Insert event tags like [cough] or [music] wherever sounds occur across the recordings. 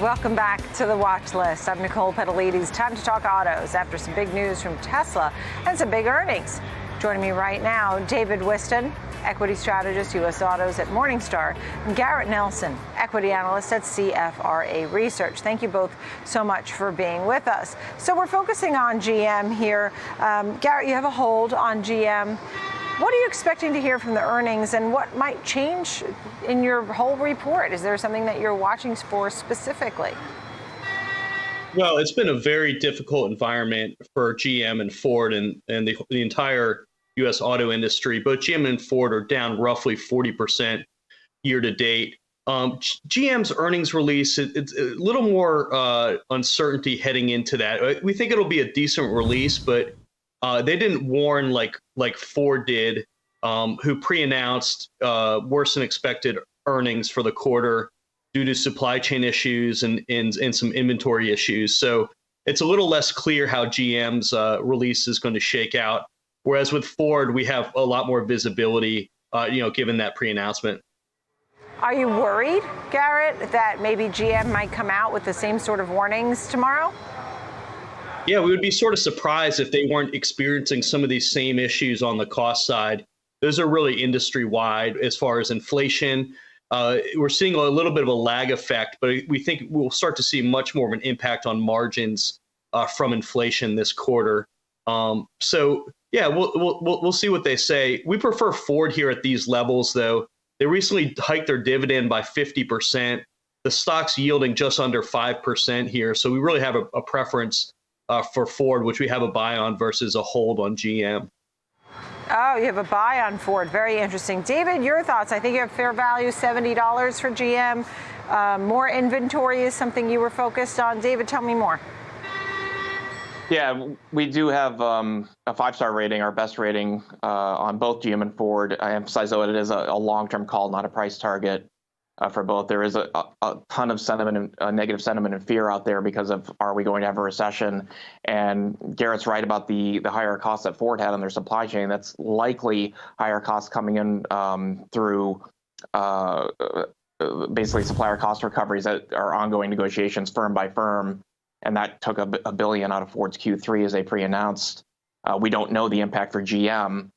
Welcome back to the watch list. I'm Nicole Petalides. Time to talk autos after some big news from Tesla and some big earnings. Joining me right now, David Whiston, equity strategist, U.S. Autos at Morningstar, and Garrett Nelson, equity analyst at CFRA Research. Thank you both so much for being with us. So we're focusing on GM here. Um, Garrett, you have a hold on GM. What are you expecting to hear from the earnings and what might change in your whole report? Is there something that you're watching for specifically? Well, it's been a very difficult environment for GM and Ford and, and the, the entire U.S. auto industry. Both GM and Ford are down roughly 40% year to date. Um, GM's earnings release, it, it's a little more uh, uncertainty heading into that. We think it'll be a decent release, but uh, they didn't warn like like Ford did, um, who pre-announced uh, worse than expected earnings for the quarter due to supply chain issues and and, and some inventory issues. So it's a little less clear how GM's uh, release is going to shake out. Whereas with Ford, we have a lot more visibility, uh, you know, given that pre-announcement. Are you worried, Garrett, that maybe GM might come out with the same sort of warnings tomorrow? Yeah, we would be sort of surprised if they weren't experiencing some of these same issues on the cost side. Those are really industry wide as far as inflation. Uh, we're seeing a little bit of a lag effect, but we think we'll start to see much more of an impact on margins uh, from inflation this quarter. Um, so yeah, we'll, we'll we'll see what they say. We prefer Ford here at these levels, though. They recently hiked their dividend by 50%. The stock's yielding just under 5% here. So we really have a, a preference uh, for Ford, which we have a buy on versus a hold on GM. Oh, you have a buy on Ford. Very interesting. David, your thoughts? I think you have fair value $70 for GM. Uh, more inventory is something you were focused on. David, tell me more. Yeah, we do have um, a five star rating, our best rating uh, on both GM and Ford. I emphasize, though, it is a, a long term call, not a price target uh, for both. There is a, a, ton of sentiment, and, uh, negative sentiment and fear out there because of are we going to have a recession? And Garrett's right about the the higher costs that Ford had on their supply chain. That's likely higher costs coming in um, through. Uh, uh, basically, supplier cost recoveries that are ongoing negotiations firm by firm, and that took a, a billion out of Ford's Q3 as they pre-announced. Uh, we don't know the impact for GM,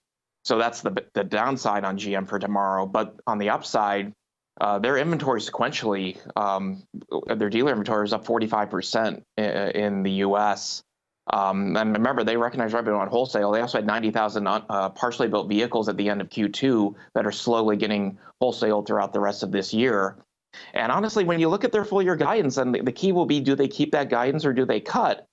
so that's the the downside on GM for tomorrow. But on the upside, uh, their inventory sequentially, um, their dealer inventory is up 45% in, the U.S. Um, and remember, they recognize revenue on wholesale. They also had 90,000 uh, partially built vehicles at the end of Q2 that are slowly getting wholesaled throughout the rest of this year. And honestly, when you look at their full year guidance, and the key will be do they keep that guidance or do they cut?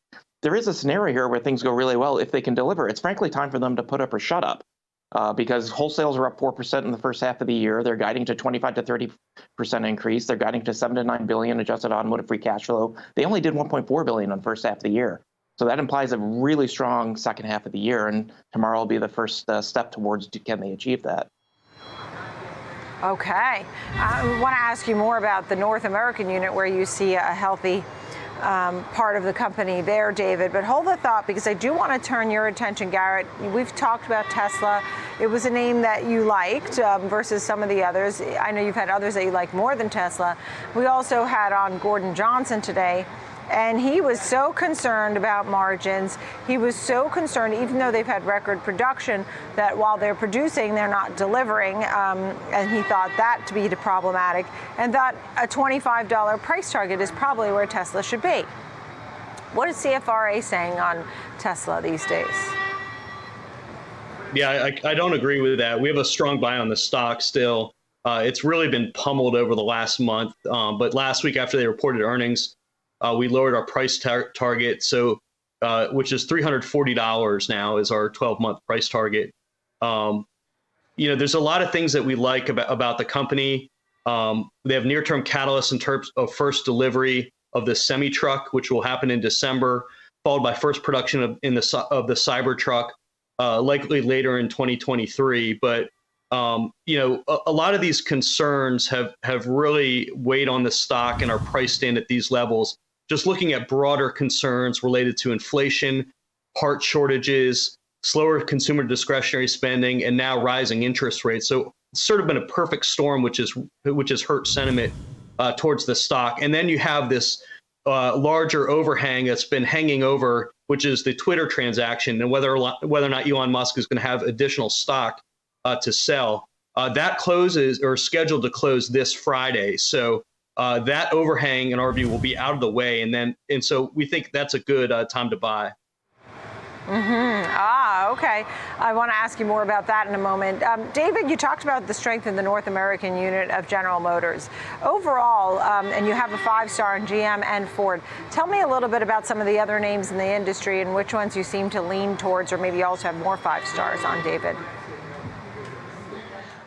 There is a scenario here where things go really well if they can deliver. It's frankly time for them to put up or shut up uh, because wholesales are up 4% in the first half of the year. They're guiding to 25 to 30% increase. They're guiding to 7 to 9 billion adjusted automotive free cash flow. They only did 1.4 billion in the first half of the year. So that implies a really strong second half of the year, and tomorrow will be the first uh, step towards can they achieve that. Okay. I want to ask you more about the North American unit where you see a healthy um, part of the company there, David. But hold the thought because I do want to turn your attention, Garrett. We've talked about Tesla. It was a name that you liked um, versus some of the others. I know you've had others that you like more than Tesla. We also had on Gordon Johnson today and he was so concerned about margins. He was so concerned, even though they've had record production, that while they're producing, they're not delivering. Um, and he thought that to be problematic, and that a $25 price target is probably where Tesla should be. What is CFRA saying on Tesla these days? Yeah, I, I don't agree with that. We have a strong buy on the stock still. Uh, it's really been pummeled over the last month. Um, but last week, after they reported earnings, uh, we lowered our price tar- target, so uh, which is three hundred forty dollars now is our twelve month price target. Um, you know, there's a lot of things that we like about about the company. Um, they have near term catalysts in terms of first delivery of the semi truck, which will happen in December, followed by first production of in the of the Cybertruck, uh, likely later in 2023. But um, you know, a, a, lot of these concerns have have really weighed on the stock and are priced in at these levels just looking at broader concerns related to inflation, part shortages, slower consumer discretionary spending, and now rising interest rates. So it's sort of been a perfect storm, which is which has hurt sentiment uh, towards the stock. And then you have this uh, larger overhang that's been hanging over, which is the Twitter transaction, and whether whether or not Elon Musk is going to have additional stock uh, to sell. Uh, that closes or scheduled to close this Friday. So uh, that overhang, in our view, will be out of the way, and then and so we think that's a good uh, time to buy. Mm-hmm. Ah, okay. I want to ask you more about that in a moment. Um, David, you talked about the strength in the North American unit of General Motors. Overall, um, and you have a five star in GM and Ford. Tell me a little bit about some of the other names in the industry and which ones you seem to lean towards, or maybe you also have more five stars on, David.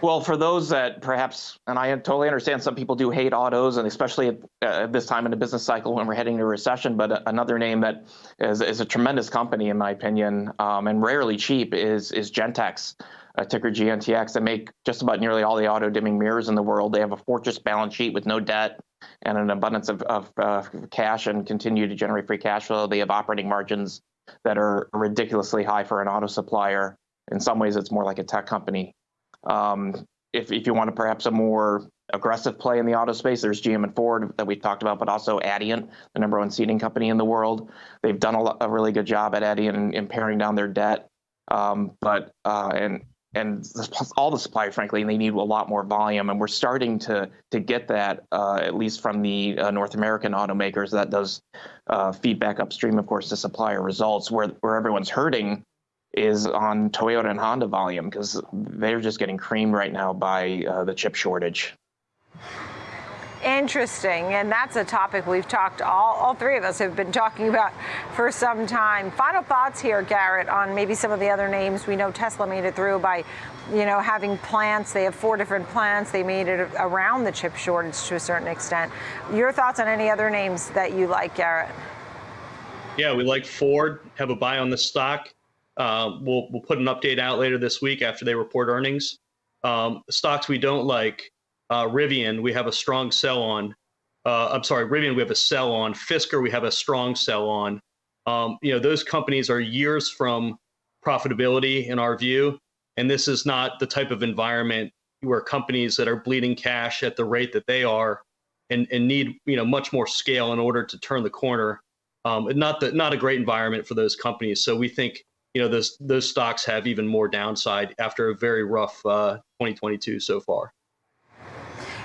Well, for those that perhaps, and I totally understand some people do hate autos, and especially at, uh, this time in the business cycle when we're heading to recession. But another name that is, is a tremendous company, in my opinion, um, and rarely cheap is is Gentex, a ticker GNTX. They make just about nearly all the auto dimming mirrors in the world. They have a fortress balance sheet with no debt and an abundance of, of uh, cash and continue to generate free cash flow. They have operating margins that are ridiculously high for an auto supplier. In some ways, it's more like a tech company. Um, if, if you want to perhaps a more aggressive play in the auto space, there's GM and Ford that we've talked about, but also Adient, the number one seating company in the world. They've done a, a really good job at Adient in, in paring down their debt. Um, but uh, and and all the suppliers, frankly, and they need a lot more volume, and we're starting to to get that uh, at least from the uh, North American automakers. That does uh, feedback upstream, of course, to supplier results. Where where everyone's hurting is on Toyota and Honda volume because they're just getting creamed right now by uh, the chip shortage. Interesting, and that's a topic we've talked all, all three of us have been talking about for some time. Final thoughts here, Garrett, on maybe some of the other names. We know Tesla made it through by, you know, having plants. They have four different plants. They made it around the chip shortage to a certain extent. Your thoughts on any other names that you like, Garrett? Yeah, we like Ford. Have a buy on the stock. Uh, we'll we'll put an update out later this week after they report earnings. Um, stocks we don't like, uh, Rivian, we have a strong sell on. Uh, I'm sorry, Rivian, we have a sell on. Fisker, we have a strong sell on. Um, you know, those companies are years from profitability in our view, and this is not the type of environment where companies that are bleeding cash at the rate that they are and, and need you know much more scale in order to turn the corner. Um, not the, not a great environment for those companies. So we think you know those those stocks have even more downside after a very rough uh, 2022 so far.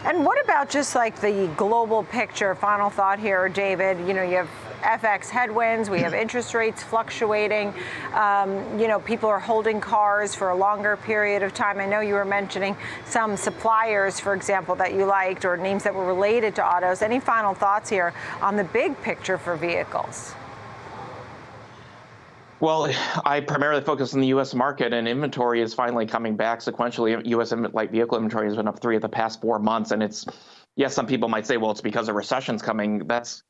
And what about just like the global picture? Final thought here, David. You know, you have FX headwinds, we have [clears throat] interest rates fluctuating. Um, you know, people are holding cars for a longer period of time. I know you were mentioning some suppliers, for example, that you liked or names that were related to autos. Any final thoughts here on the big picture for vehicles? Well, [sighs] I primarily focus on the U.S. market, and inventory is finally coming back sequentially. U.S. light vehicle inventory has been up three of the past four months, and it's yes, some people might say, well, it's because a recession's coming. That's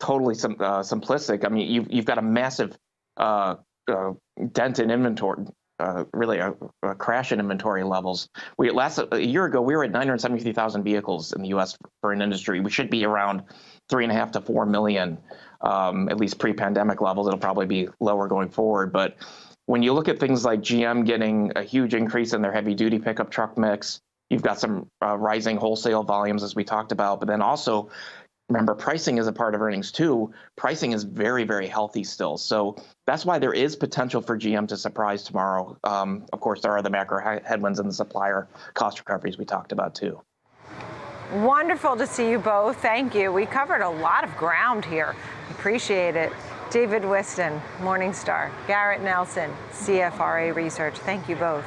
totally sim- uh, simplistic. I mean, you've you've got a massive uh, uh, dent in inventory. Uh, really a, a, crash in inventory levels. We last a year ago we were at 973,000 vehicles in the U.S. for an industry. We should be around three and a half to four million um, at least pre-pandemic levels. It'll probably be lower going forward. But when you look at things like GM getting a huge increase in their heavy-duty pickup truck mix, you've got some uh, rising wholesale volumes as we talked about, but then also remember pricing is a part of earnings too. Pricing is very very healthy still. So that's why there is potential for gm to surprise tomorrow. Um, of course there are the macro headwinds and the supplier cost recoveries we talked about too Wonderful to see you both. Thank you. We covered a lot of ground here. Appreciate it. David Whiston, Morningstar. Garrett Nelson, CFRA Research. Thank you both.